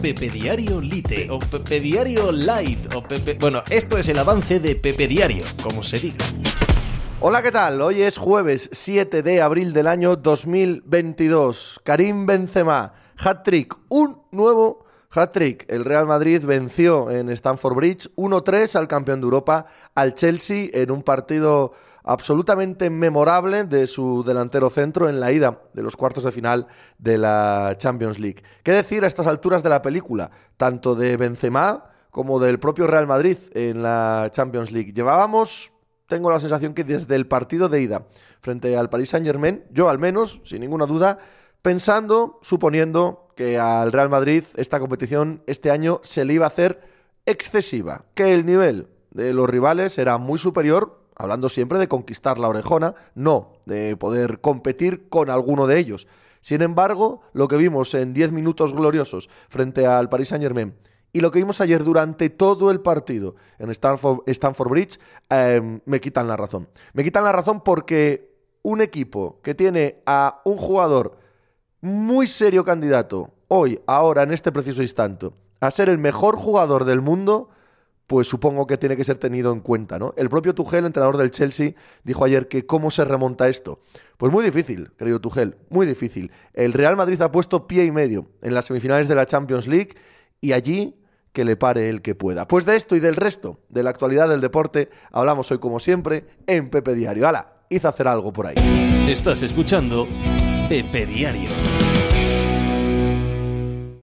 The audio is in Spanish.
Pepe Diario Lite o Pepe Diario Light o Pepe... Bueno, esto es el avance de Pepe Diario, como se diga. Hola, ¿qué tal? Hoy es jueves 7 de abril del año 2022. Karim Benzema, hat-trick, un nuevo hat-trick. El Real Madrid venció en Stamford Bridge 1-3 al campeón de Europa, al Chelsea, en un partido absolutamente memorable de su delantero centro en la ida de los cuartos de final de la Champions League. ¿Qué decir a estas alturas de la película? Tanto de Benzema como del propio Real Madrid en la Champions League. Llevábamos, tengo la sensación que desde el partido de ida frente al Paris Saint-Germain, yo al menos, sin ninguna duda, pensando, suponiendo que al Real Madrid esta competición este año se le iba a hacer excesiva, que el nivel de los rivales era muy superior hablando siempre de conquistar la orejona, no de poder competir con alguno de ellos. Sin embargo, lo que vimos en 10 minutos gloriosos frente al Paris Saint-Germain y lo que vimos ayer durante todo el partido en Stanford, Bridge em, me quitan la razón. Me quitan la razón porque un equipo que tiene a un jugador muy serio candidato hoy, ahora, en este preciso instante, a ser el mejor jugador del mundo, pues supongo que tiene que ser tenido en cuenta, ¿no? El propio Tuchel, entrenador del Chelsea, dijo ayer que cómo se remonta esto. Pues muy difícil, querido Tuchel, muy difícil. El Real Madrid ha puesto pie y medio en las semifinales de la Champions League y allí que le pare el que pueda. Pues de esto y del resto de la actualidad del deporte hablamos hoy como siempre en Pepe Diario. ¡Hala! Hice hacer algo por ahí. Estás escuchando Pepe Diario.